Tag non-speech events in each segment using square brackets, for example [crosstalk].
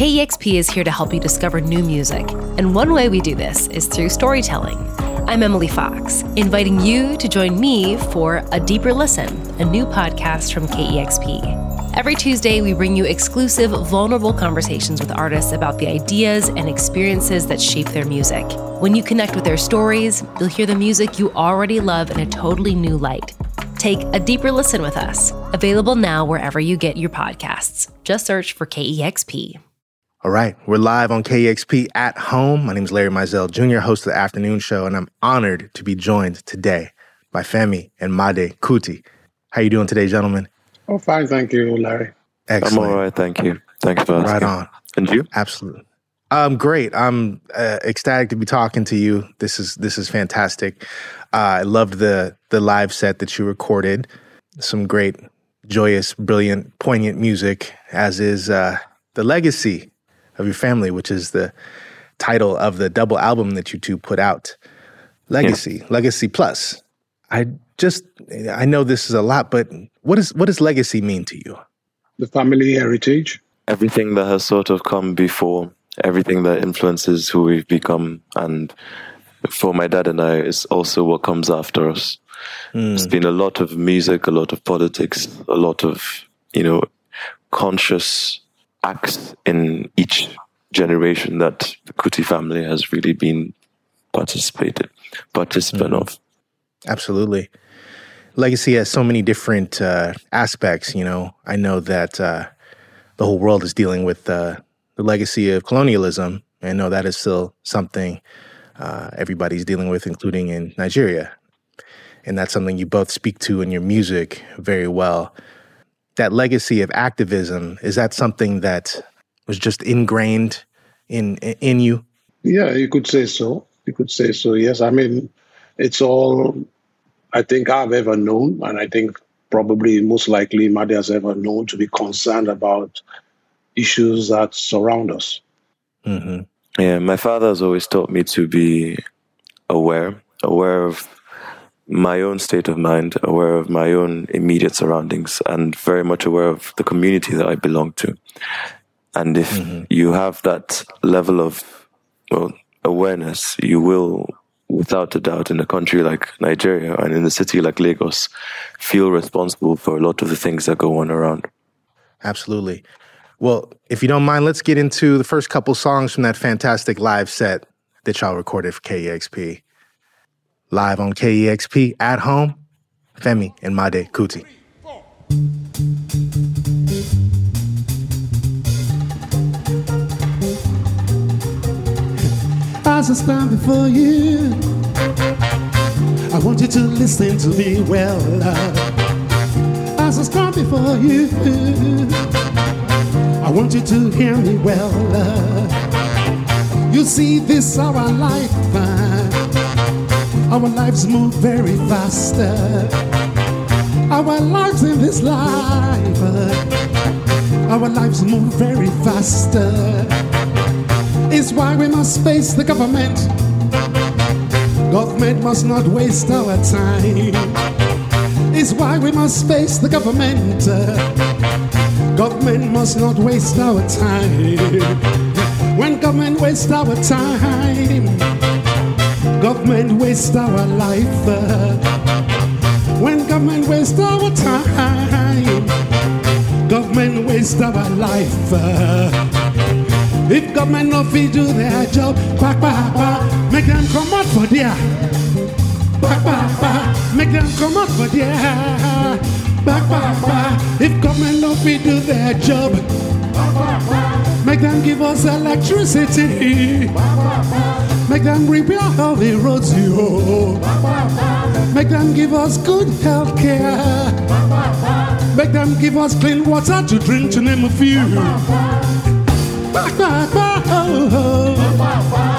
KEXP is here to help you discover new music, and one way we do this is through storytelling. I'm Emily Fox, inviting you to join me for A Deeper Listen, a new podcast from KEXP. Every Tuesday, we bring you exclusive, vulnerable conversations with artists about the ideas and experiences that shape their music. When you connect with their stories, you'll hear the music you already love in a totally new light. Take a deeper listen with us. Available now wherever you get your podcasts. Just search for KEXP. All right, we're live on KEXP at home. My name is Larry Mizell Jr., host of the afternoon show, and I'm honored to be joined today by Femi and Made Kuti. How you doing today, gentlemen? Oh, fine, thank you, Larry. Excellent. I'm all right, thank you. Thanks for asking. Right on. And you? Absolutely. Um, great. I'm uh, ecstatic to be talking to you. This is this is fantastic. Uh, I loved the the live set that you recorded. Some great, joyous, brilliant, poignant music. As is uh, the legacy of your family, which is the title of the double album that you two put out. Legacy, yeah. Legacy Plus. I just I know this is a lot, but what is what does legacy mean to you? The family heritage. Everything that has sort of come before, everything that influences who we've become, and for my dad and I is also what comes after us. Mm. There's been a lot of music, a lot of politics, a lot of, you know, conscious acts in each generation that the Kuti family has really been participated participant mm-hmm. of. Absolutely. Legacy has so many different uh, aspects. You know, I know that uh, the whole world is dealing with uh, the legacy of colonialism. I know that is still something uh, everybody's dealing with, including in Nigeria. And that's something you both speak to in your music very well that legacy of activism is that something that was just ingrained in in you? Yeah, you could say so. You could say so. Yes, I mean, it's all I think I've ever known, and I think probably most likely Made has ever known to be concerned about issues that surround us. Mm-hmm. Yeah, my father has always taught me to be aware, aware of my own state of mind, aware of my own immediate surroundings, and very much aware of the community that I belong to. And if mm-hmm. you have that level of well, awareness, you will, without a doubt, in a country like Nigeria and in a city like Lagos, feel responsible for a lot of the things that go on around. Absolutely. Well, if you don't mind, let's get into the first couple songs from that fantastic live set that y'all recorded for KEXP. Live on KEXP at home, Femi and Made Kuti. As I stand before you, I want you to listen to me well. As I stand before you, I want you to hear me well. You see, this our life. Our lives move very fast. Our lives in this life, uh, our lives move very fast. It's why we must face the government. Government must not waste our time. It's why we must face the government. Government must not waste our time. When government wastes our time, Government waste our life. When government waste our time, government waste our life. If government no fit do their job, back, back, back, make them come out for there. Back, back, back, make them come out for there. Back, back, back, if government no fit do their job, make them give us electricity. Make them repair the roads you. Make them give us good health care. Make them give us clean water to drink, to name a few. Back, back, back, oh, oh.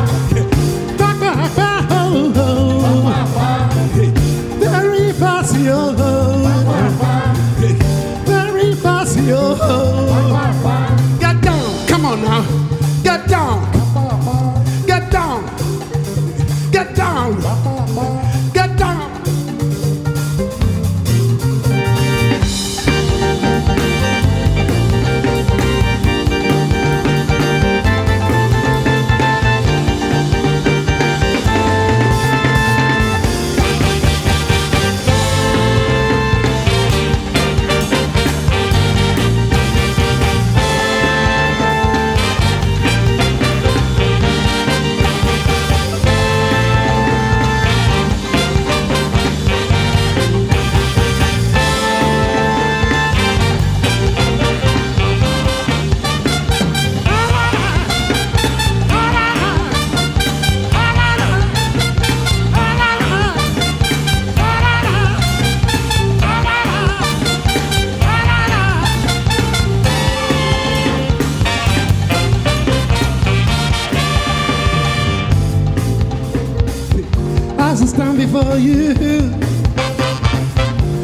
Stand before you,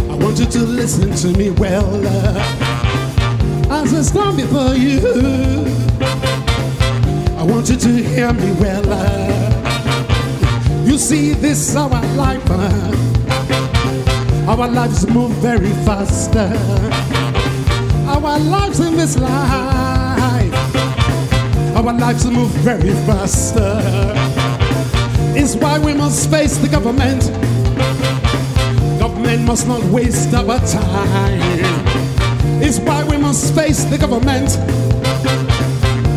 I want you to listen to me well. Uh, as I stand before you, I want you to hear me well. Uh, you see, this our life. Uh, our lives move very fast. Our lives in this life, our lives move very fast. It's why we must face the government. Government must not waste our time. It's why we must face the government.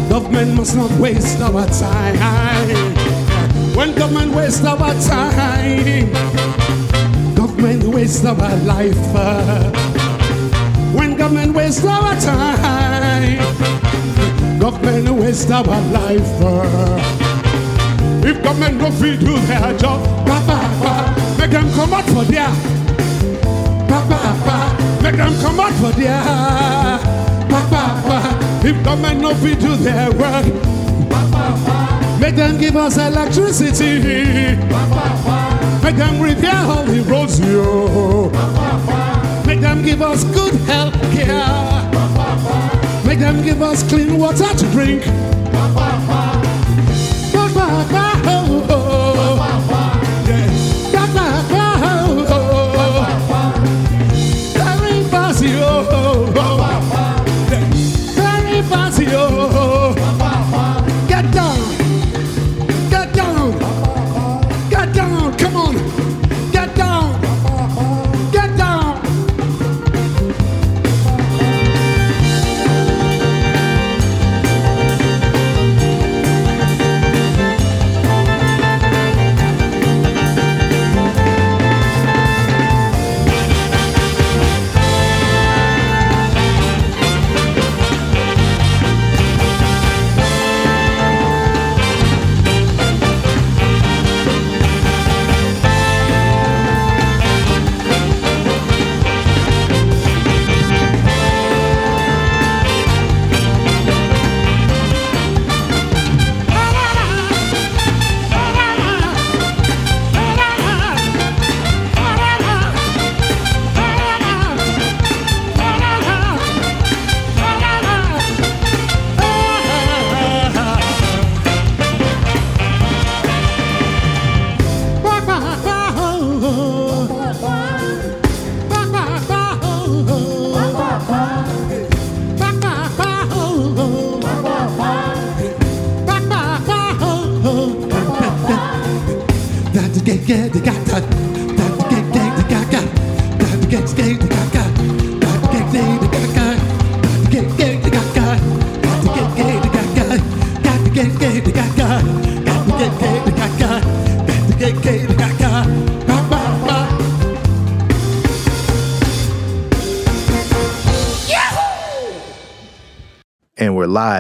Government must not waste our time. When government waste our time, government waste our life. When government waste our time, government waste our life. If government no fit do their job, papa, make them come out for there. Papa, make them come out for there. Papa, if government no fit do their work, papa, make them give us electricity. Papa, Make them repair all the roads, yo. Papa, Make them give us good health care. Papa, Make them give us clean water to drink.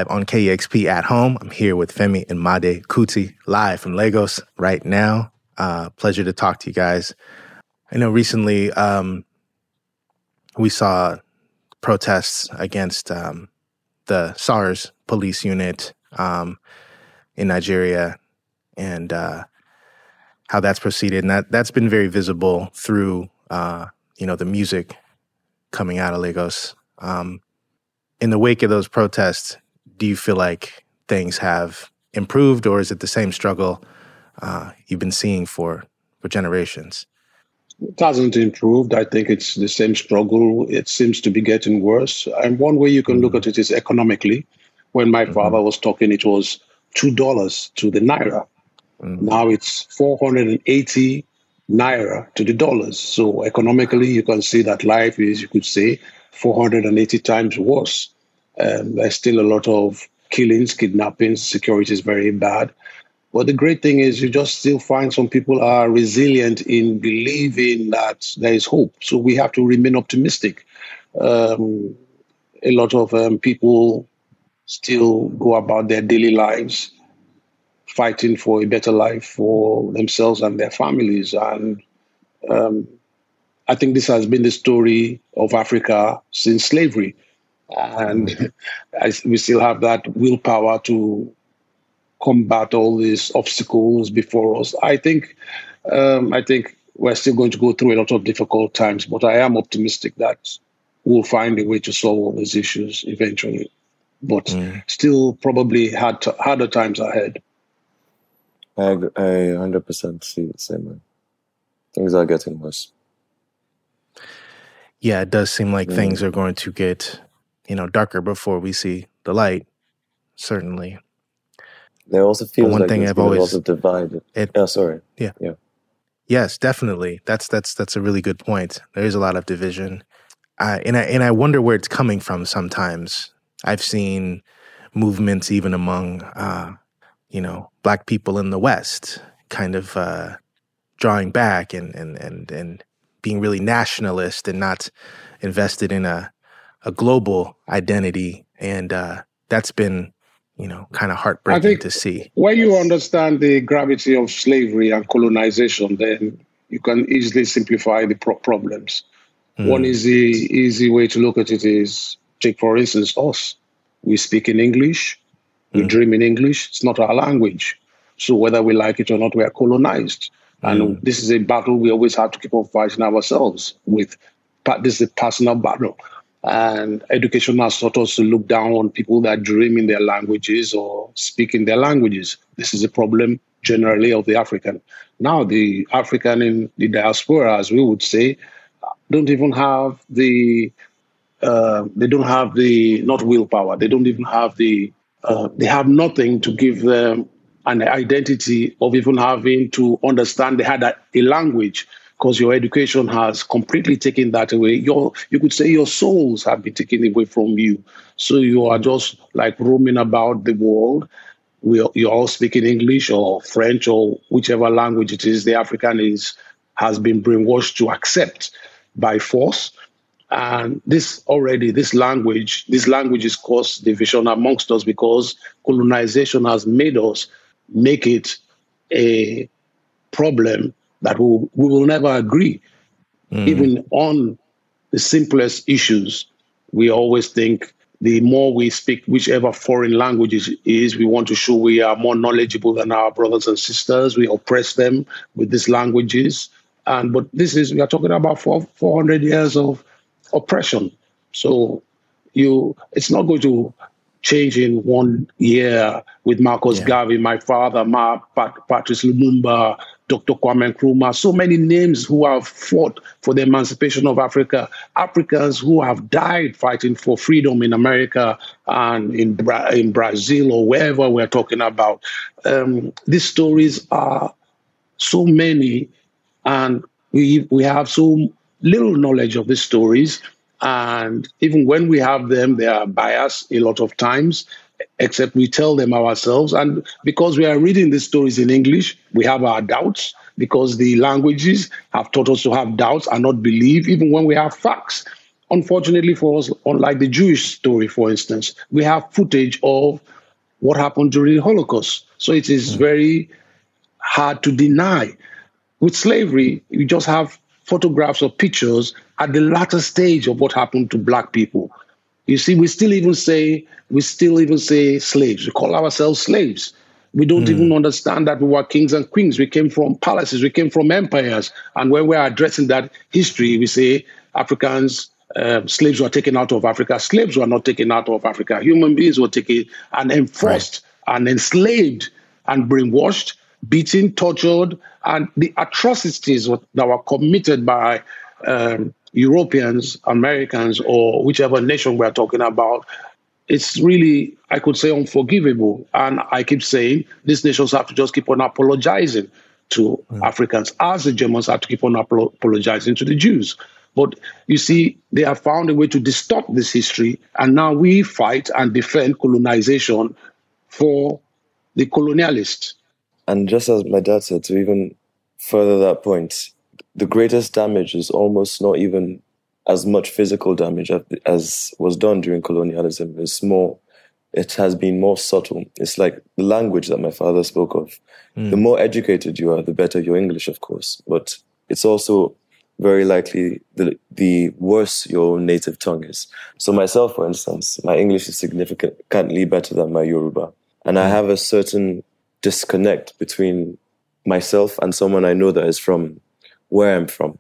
Live on KEXP at home. I'm here with Femi and Made Kuti, live from Lagos right now. Uh, pleasure to talk to you guys. I know recently um, we saw protests against um, the SARS police unit um, in Nigeria and uh, how that's proceeded, and that that's been very visible through uh, you know the music coming out of Lagos. Um, in the wake of those protests, do you feel like things have improved, or is it the same struggle uh, you've been seeing for for generations? It hasn't improved. I think it's the same struggle. It seems to be getting worse. And one way you can look mm-hmm. at it is economically. When my mm-hmm. father was talking, it was two dollars to the naira. Mm-hmm. Now it's 480 naira to the dollars. So economically, you can see that life is, you could say, 480 times worse. Um, there's still a lot of killings, kidnappings, security is very bad. But the great thing is, you just still find some people are resilient in believing that there is hope. So we have to remain optimistic. Um, a lot of um, people still go about their daily lives fighting for a better life for themselves and their families. And um, I think this has been the story of Africa since slavery. And [laughs] I, we still have that willpower to combat all these obstacles before us. I think um, I think we're still going to go through a lot of difficult times, but I am optimistic that we'll find a way to solve all these issues eventually. But mm. still, probably hard to, harder times ahead. I, I 100% see the same way. Things are getting worse. Yeah, it does seem like mm. things are going to get, you know, darker before we see the light. Certainly. There also feels one like thing I've always also divided. It, oh, sorry. Yeah. Yeah. Yes, definitely. That's that's that's a really good point. There is a lot of division, uh, and I and I wonder where it's coming from. Sometimes I've seen movements even among uh, you know black people in the West, kind of uh, drawing back and and and and being really nationalist and not invested in a a global identity, and uh, that's been you know, kind of heartbreaking to see. When you understand the gravity of slavery and colonization, then you can easily simplify the pro- problems. Mm. One easy easy way to look at it is take for instance us. We speak in English, we mm. dream in English. It's not our language, so whether we like it or not, we are colonized. And mm. this is a battle we always have to keep on fighting ourselves with. But this is a personal battle. And education has taught us to look down on people that dream in their languages or speak in their languages. This is a problem generally of the African. Now, the African in the diaspora, as we would say, don't even have the uh, they don't have the not willpower. They don't even have the uh, they have nothing to give them an identity of even having to understand they had a, a language because your education has completely taken that away. Your you could say your souls have been taken away from you. So you are just like roaming about the world. We you're all speaking English or French or whichever language it is the African is has been brainwashed to accept by force. And this already, this language, this language languages cause division amongst us because colonization has made us make it a problem that we, we will never agree. Mm. Even on the simplest issues, we always think the more we speak whichever foreign language is, we want to show we are more knowledgeable than our brothers and sisters. We oppress them with these languages. And but this is we are talking about four, 400 years of oppression. So you it's not going to change in one year with Marcus yeah. Garvey, my father, Ma, Pat, Patrice Lumumba, Dr. Kwame Nkrumah, so many names who have fought for the emancipation of Africa, Africans who have died fighting for freedom in America and in, Bra- in Brazil or wherever we're talking about. Um, these stories are so many, and we, we have so little knowledge of these stories. And even when we have them, they are biased a lot of times except we tell them ourselves. And because we are reading these stories in English, we have our doubts because the languages have taught us to have doubts and not believe, even when we have facts. Unfortunately for us, unlike the Jewish story, for instance, we have footage of what happened during the Holocaust. So it is hmm. very hard to deny. With slavery, you just have photographs or pictures at the latter stage of what happened to black people. You see, we still even say we still even say slaves. We call ourselves slaves. We don't mm. even understand that we were kings and queens. We came from palaces. We came from empires. And when we're addressing that history, we say Africans, uh, slaves were taken out of Africa. Slaves were not taken out of Africa. Human beings were taken and enforced right. and enslaved and brainwashed, beaten, tortured, and the atrocities that were committed by um, Europeans, Americans, or whichever nation we're talking about, it's really, I could say, unforgivable. And I keep saying these nations have to just keep on apologizing to. Africans, as the Germans have to keep on apologizing to the Jews. But you see, they have found a way to distort this history, and now we fight and defend colonization for the colonialists. And just as my dad said, to even further that point, the greatest damage is almost not even as much physical damage as was done during colonialism. It's more, it has been more subtle. It's like the language that my father spoke of. Mm. The more educated you are, the better your English, of course. But it's also very likely the, the worse your native tongue is. So myself, for instance, my English is significantly better than my Yoruba. And I hmm. have a certain disconnect between myself and someone I know that is from where I'm from.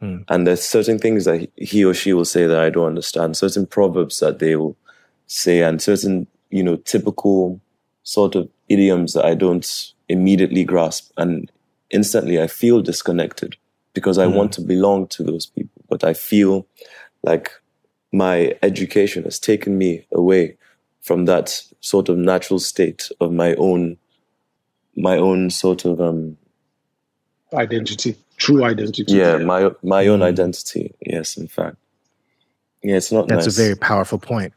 Mm. And there's certain things that he or she will say that I don't understand, certain proverbs that they will say, and certain, you know, typical sort of idioms that I don't immediately grasp. And instantly I feel disconnected because I mm. want to belong to those people. But I feel like my education has taken me away from that sort of natural state of my own my own sort of um identity true identity yeah my my own identity yes in fact yeah it's not that's nice. a very powerful point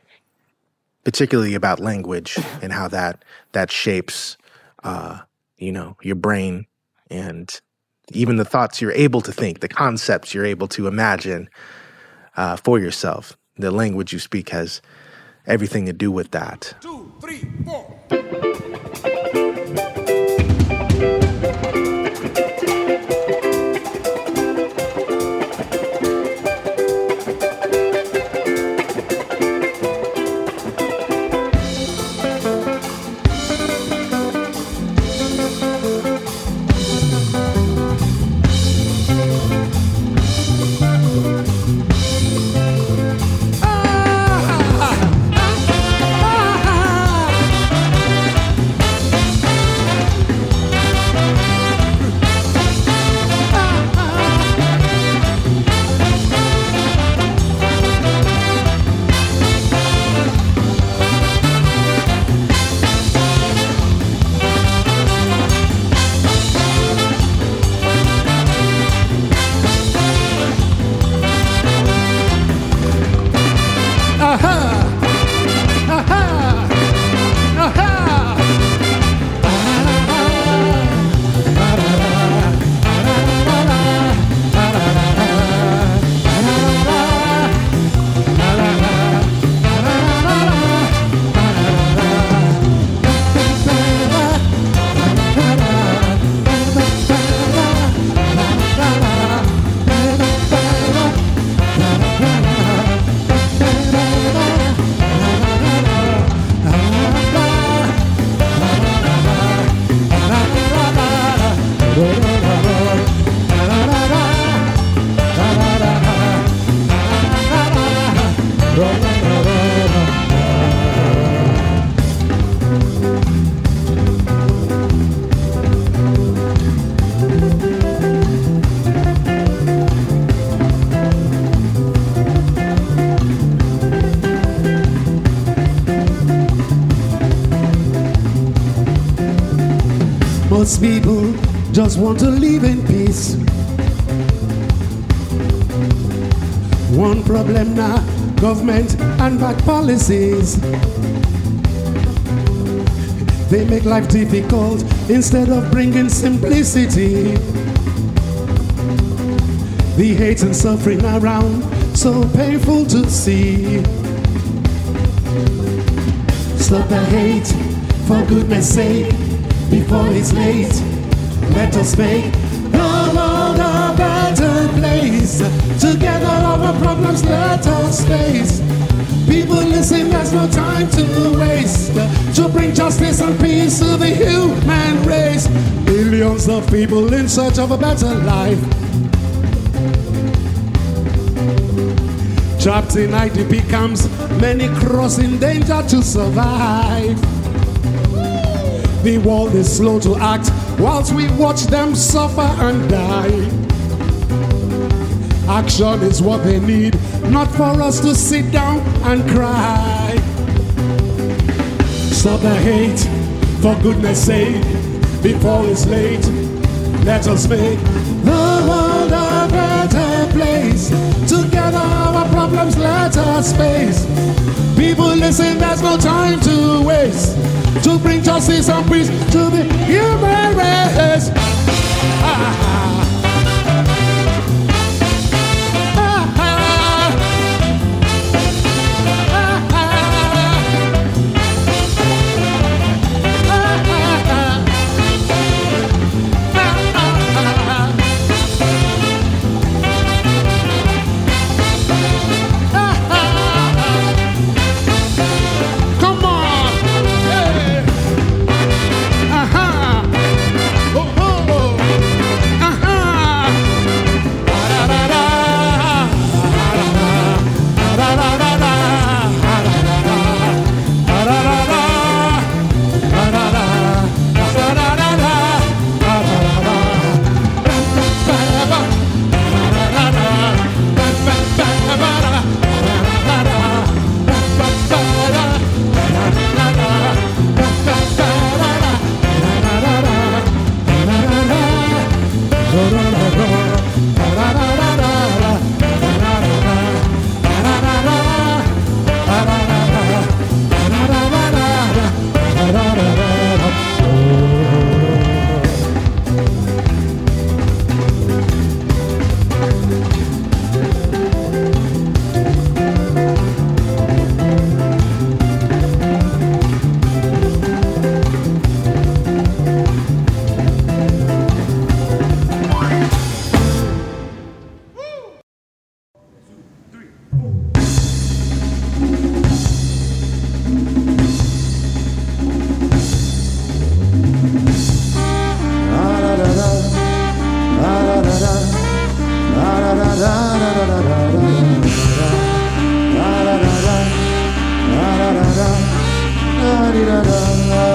particularly about language and how that that shapes uh you know your brain and even the thoughts you're able to think the concepts you're able to imagine uh, for yourself the language you speak has everything to do with that. Two, three, four. Most people just want to live in peace. One problem now government and bad policies. They make life difficult instead of bringing simplicity. The hate and suffering around, so painful to see. Stop the hate, for goodness sake before it's late. Let us make the world a better place. Together, our problems let us face. People listen, there's no time to waste. To bring justice and peace to the human race. Millions of people in search of a better life. Trapped in IDP camps, many crossing danger to survive. The world is slow to act whilst we watch them suffer and die. Action is what they need, not for us to sit down and cry. Stop the hate, for goodness sake, before it's late. Let us make the world a better place. Together, our problems let us face. People listen, there's no time to waste to bring justice and peace to the human race. Ah.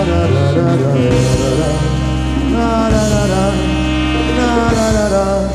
da da da da da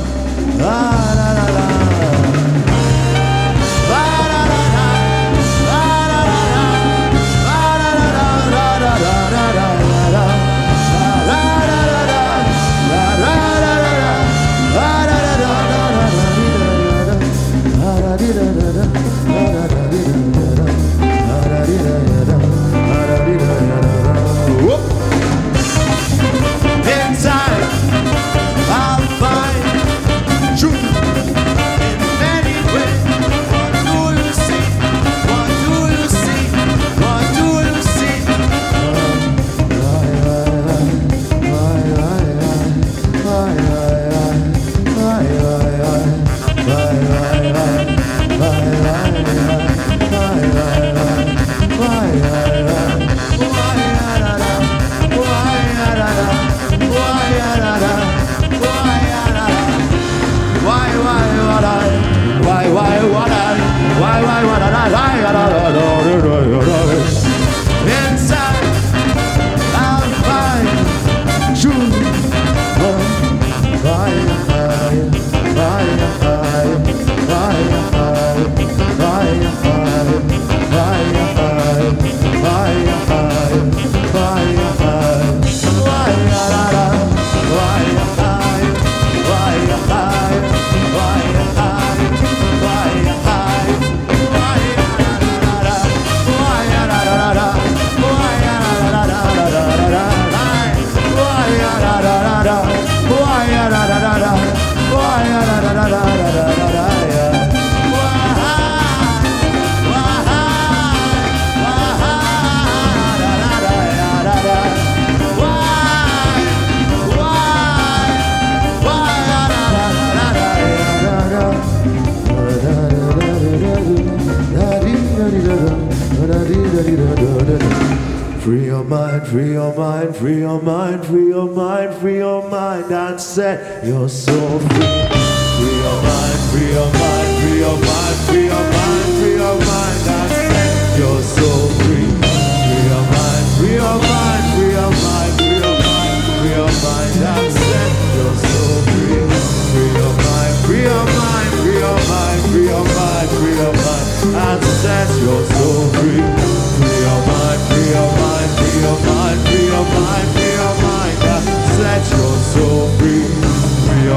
free your mind, free your mind, free your mind, free your mind, free your mind, and set your soul free. Free your mind, free your mind, free your mind, free your mind, free your mind, and set your soul free. Free your mind, free your mind, free your mind, free your mind, free your mind, and set your soul free. Free your mind, free your mind, free your mind, free your mind, free your mind, and set your soul free.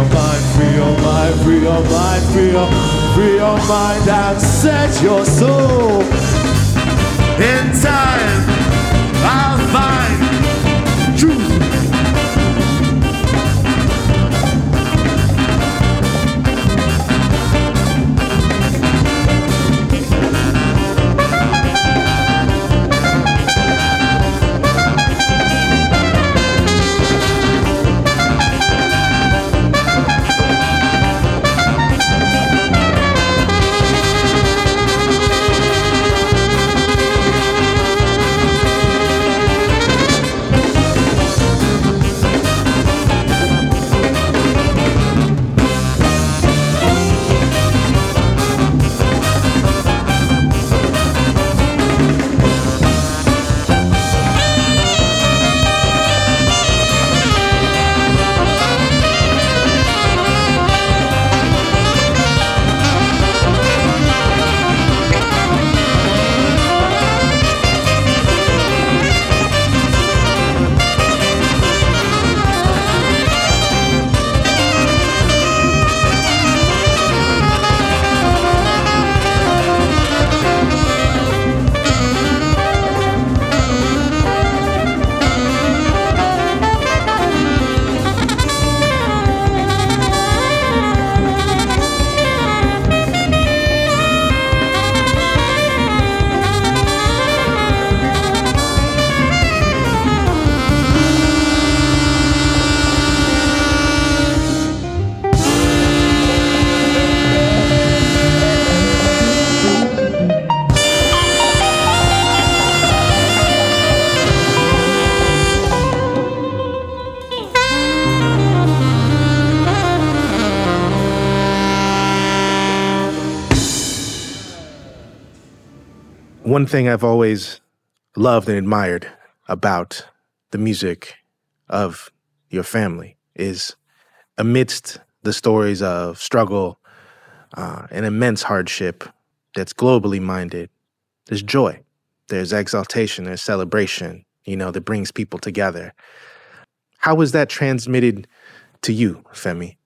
Your mind, free your mind, free your mind, free your, free your mind, and set your soul. In time, One thing I've always loved and admired about the music of your family is amidst the stories of struggle uh, and immense hardship that's globally minded, there's joy, there's exaltation, there's celebration, you know, that brings people together. How was that transmitted to you, Femi?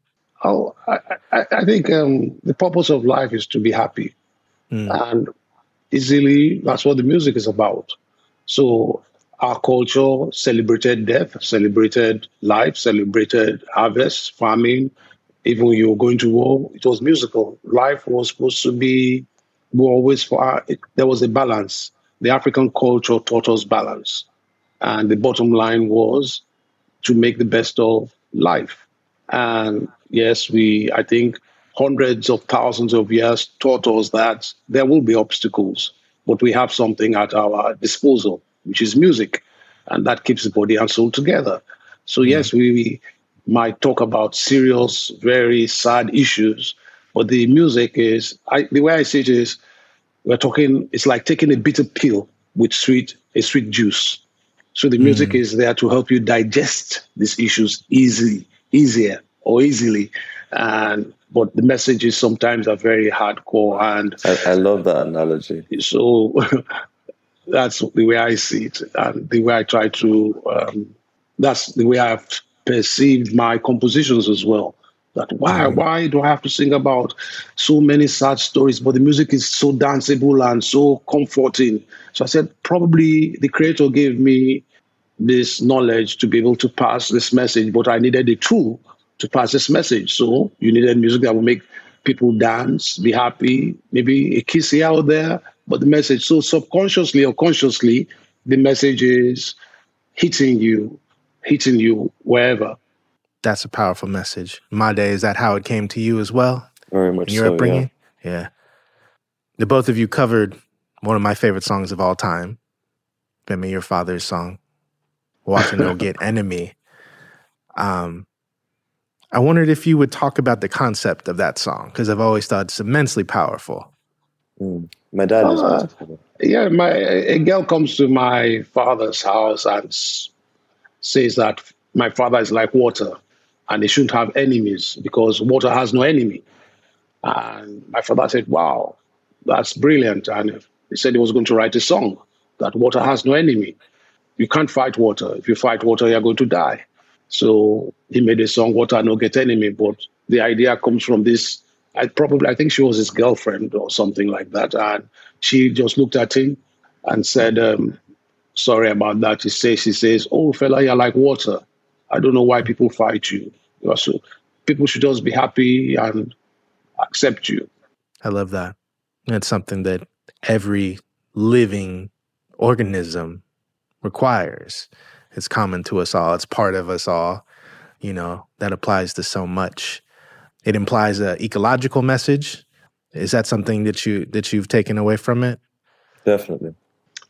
Oh, I, I, I think um, the purpose of life is to be happy. And easily, that's what the music is about. So our culture celebrated death, celebrated life, celebrated harvest, farming. Even when you were going to war, it was musical. Life was supposed to be, we always, for it, there was a balance. The African culture taught us balance. And the bottom line was to make the best of life. And yes, we, I think, hundreds of thousands of years taught us that there will be obstacles, but we have something at our disposal, which is music, and that keeps the body and soul together. So, hmm. yes, we, we might talk about serious, very sad issues, but the music is, I, the way I see it is, we're talking, it's like taking a bitter pill with sweet, a sweet juice. So the music hmm. is there to help you digest these issues easily, easier or easily. And but the messages sometimes are very hardcore and I, I love that analogy. so [laughs] that's the way I see it and the way I try to um, that's the way I've perceived my compositions as well. That why why do I have to sing about so many sad stories, but the music is so danceable and so comforting? So I said probably the creator gave me this knowledge to be able to pass this message, but I needed a tool to pass this message. So you needed music that will make people dance, be happy, maybe a kiss here or there, but the message. So subconsciously or consciously, the message is hitting you, hitting you wherever. That's a powerful message. Made, is that how it came to you as well? Very much in your so. upbringing? Yeah. The both of you covered one of my favorite songs of all time, Femi, your father's song, "Water No Get Enemy. Um, I wondered if you would talk about the concept of that song because I've always thought it's immensely powerful. Mm. My dad is. Uh, yeah, my a girl comes to my father's house and s- says that my father is like water, and he shouldn't have enemies because water has no enemy. And my father said, "Wow, that's brilliant!" And he said he was going to write a song that water has no enemy. You can't fight water. If you fight water, you're going to die. So he made a song, "Water No Get Enemy." But the idea comes from this. I probably I think she was his girlfriend or something like that, and she just looked at him and said, um, "Sorry about that." He says, "She says, oh fella, you're like water. I don't know why people fight. You So people should just be happy and accept you." I love that. That's something that every living organism requires. It's common to us all. It's part of us all. You know, that applies to so much. It implies a ecological message. Is that something that you that you've taken away from it? Definitely.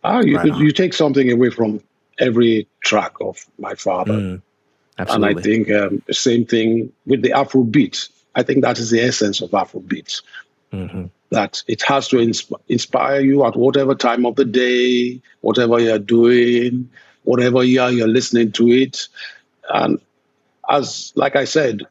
Ah, you Right you take something away from every track of my father. Mm, And. I think um, same thing with the Afro beat. I think that is the essence of Afro beats. hmm That it has to insp- inspire you at whatever time of the day, whatever you're doing, whatever year you're listening to it. And as like I said,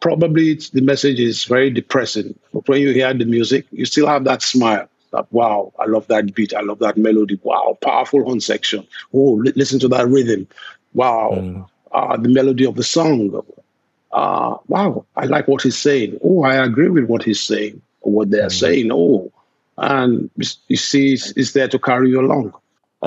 probably it's, the message is very depressing. But when you hear the music, you still have that smile. That wow, I love that beat. I love that melody. Wow, powerful horn section. Oh, li- listen to that rhythm. Wow, Mm. uh, the melody of the song. Uh, wow, I like what he's saying. Oh, I agree with what he's saying or what they're saying. Oh, and you see, it's, it's there to carry you along.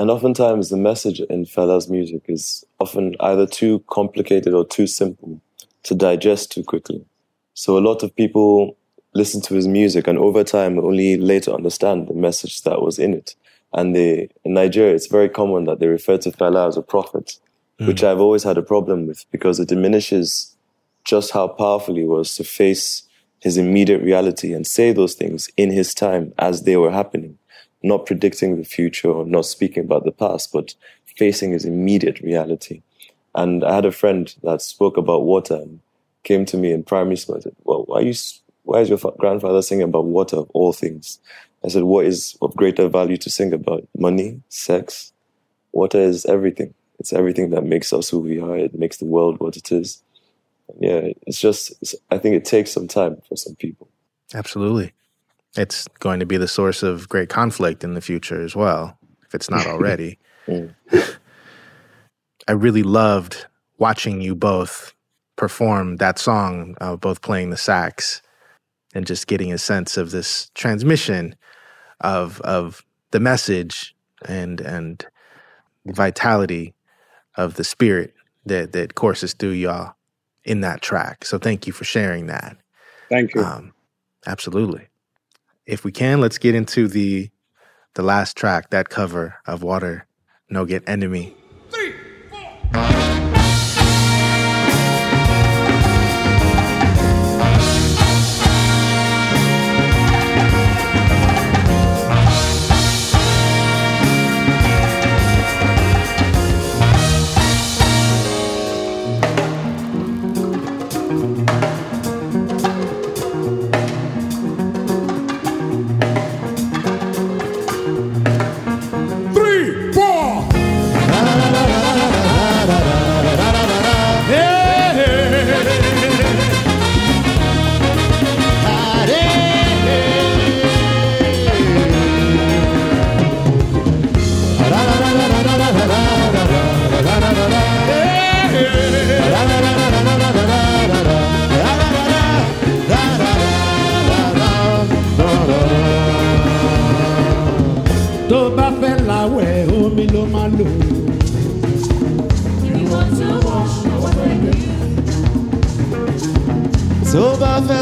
And oftentimes, the message in Fela's music is often either too complicated or too simple to digest too quickly. So, a lot of people listen to his music and over time only later understand the message that was in it. And they, in Nigeria, it's very common that they refer to Fela as a prophet, hmm. which I've always had a problem with because it diminishes just how powerful he was to face his immediate reality and say those things in his time as they were happening not predicting the future or not speaking about the past, but facing his immediate reality. And I had a friend that spoke about water and came to me in primary school and said, Well, why, you, why is your grandfather singing about water of all things? I said, What is of greater value to sing about? Money, sex? Water is everything. It's everything that makes us who we are. It makes the world what it is. Yeah, it's just, it's, I think it takes some time for some people. Absolutely. It's going to be the source of great conflict in the future as well, if it's not [laughs] already. [laughs] I really loved watching you both perform that song, uh, both playing the sax and just getting a sense of this transmission of of the message and and the vitality of the spirit that that courses through y'all in that track. So thank you for sharing that. Thank you. Um, absolutely. If we can, let's get into the the last track, that cover of Water No Get Enemy. Three,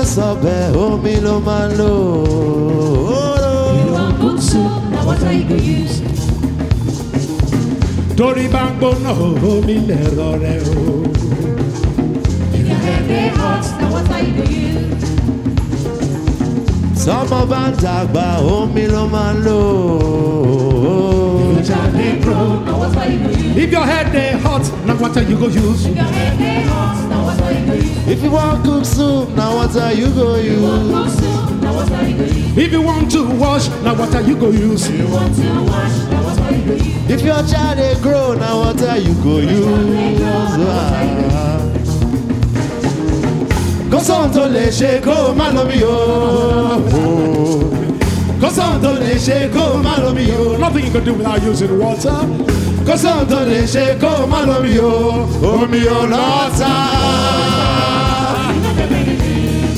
bá fẹ́ sọbẹ̀ omi ló máa ń lò ó. torí bá ń gbóná omi lẹ̀rọ rẹ̀ o. tọ́mọ bá ń dàgbà omi ló máa ń lò your child they grow. If your head they hot, now what are you go use? If you want cook soup, now what are you go use? If you want to wash, now what are you go use? If your child they grow, now what are you go use? Kò sóhun tó lè ṣe kó má lómi o. Cause some don't they shake, oh, malomi, oh. Nothing you can do without using water. Kò sóhun tó lè ṣe kó má lómi o. Omi ò lọ́ta.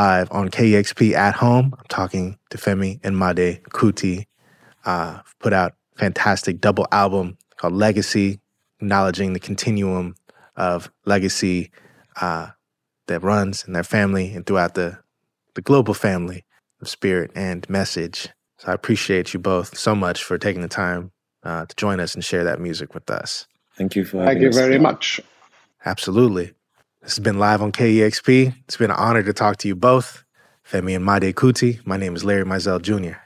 live on KEXP at home. I'm talking to Femi and Made Kuti. Uh, put out fantastic double album called Legacy, acknowledging the continuum of legacy uh, that runs in their family and throughout the, the global family of spirit and message. So I appreciate you both so much for taking the time uh, to join us and share that music with us. Thank you for having Thank you us. very much. Absolutely. This has been live on KEXP. It's been an honor to talk to you both. Femi and Made Kuti. My name is Larry Mizell Jr.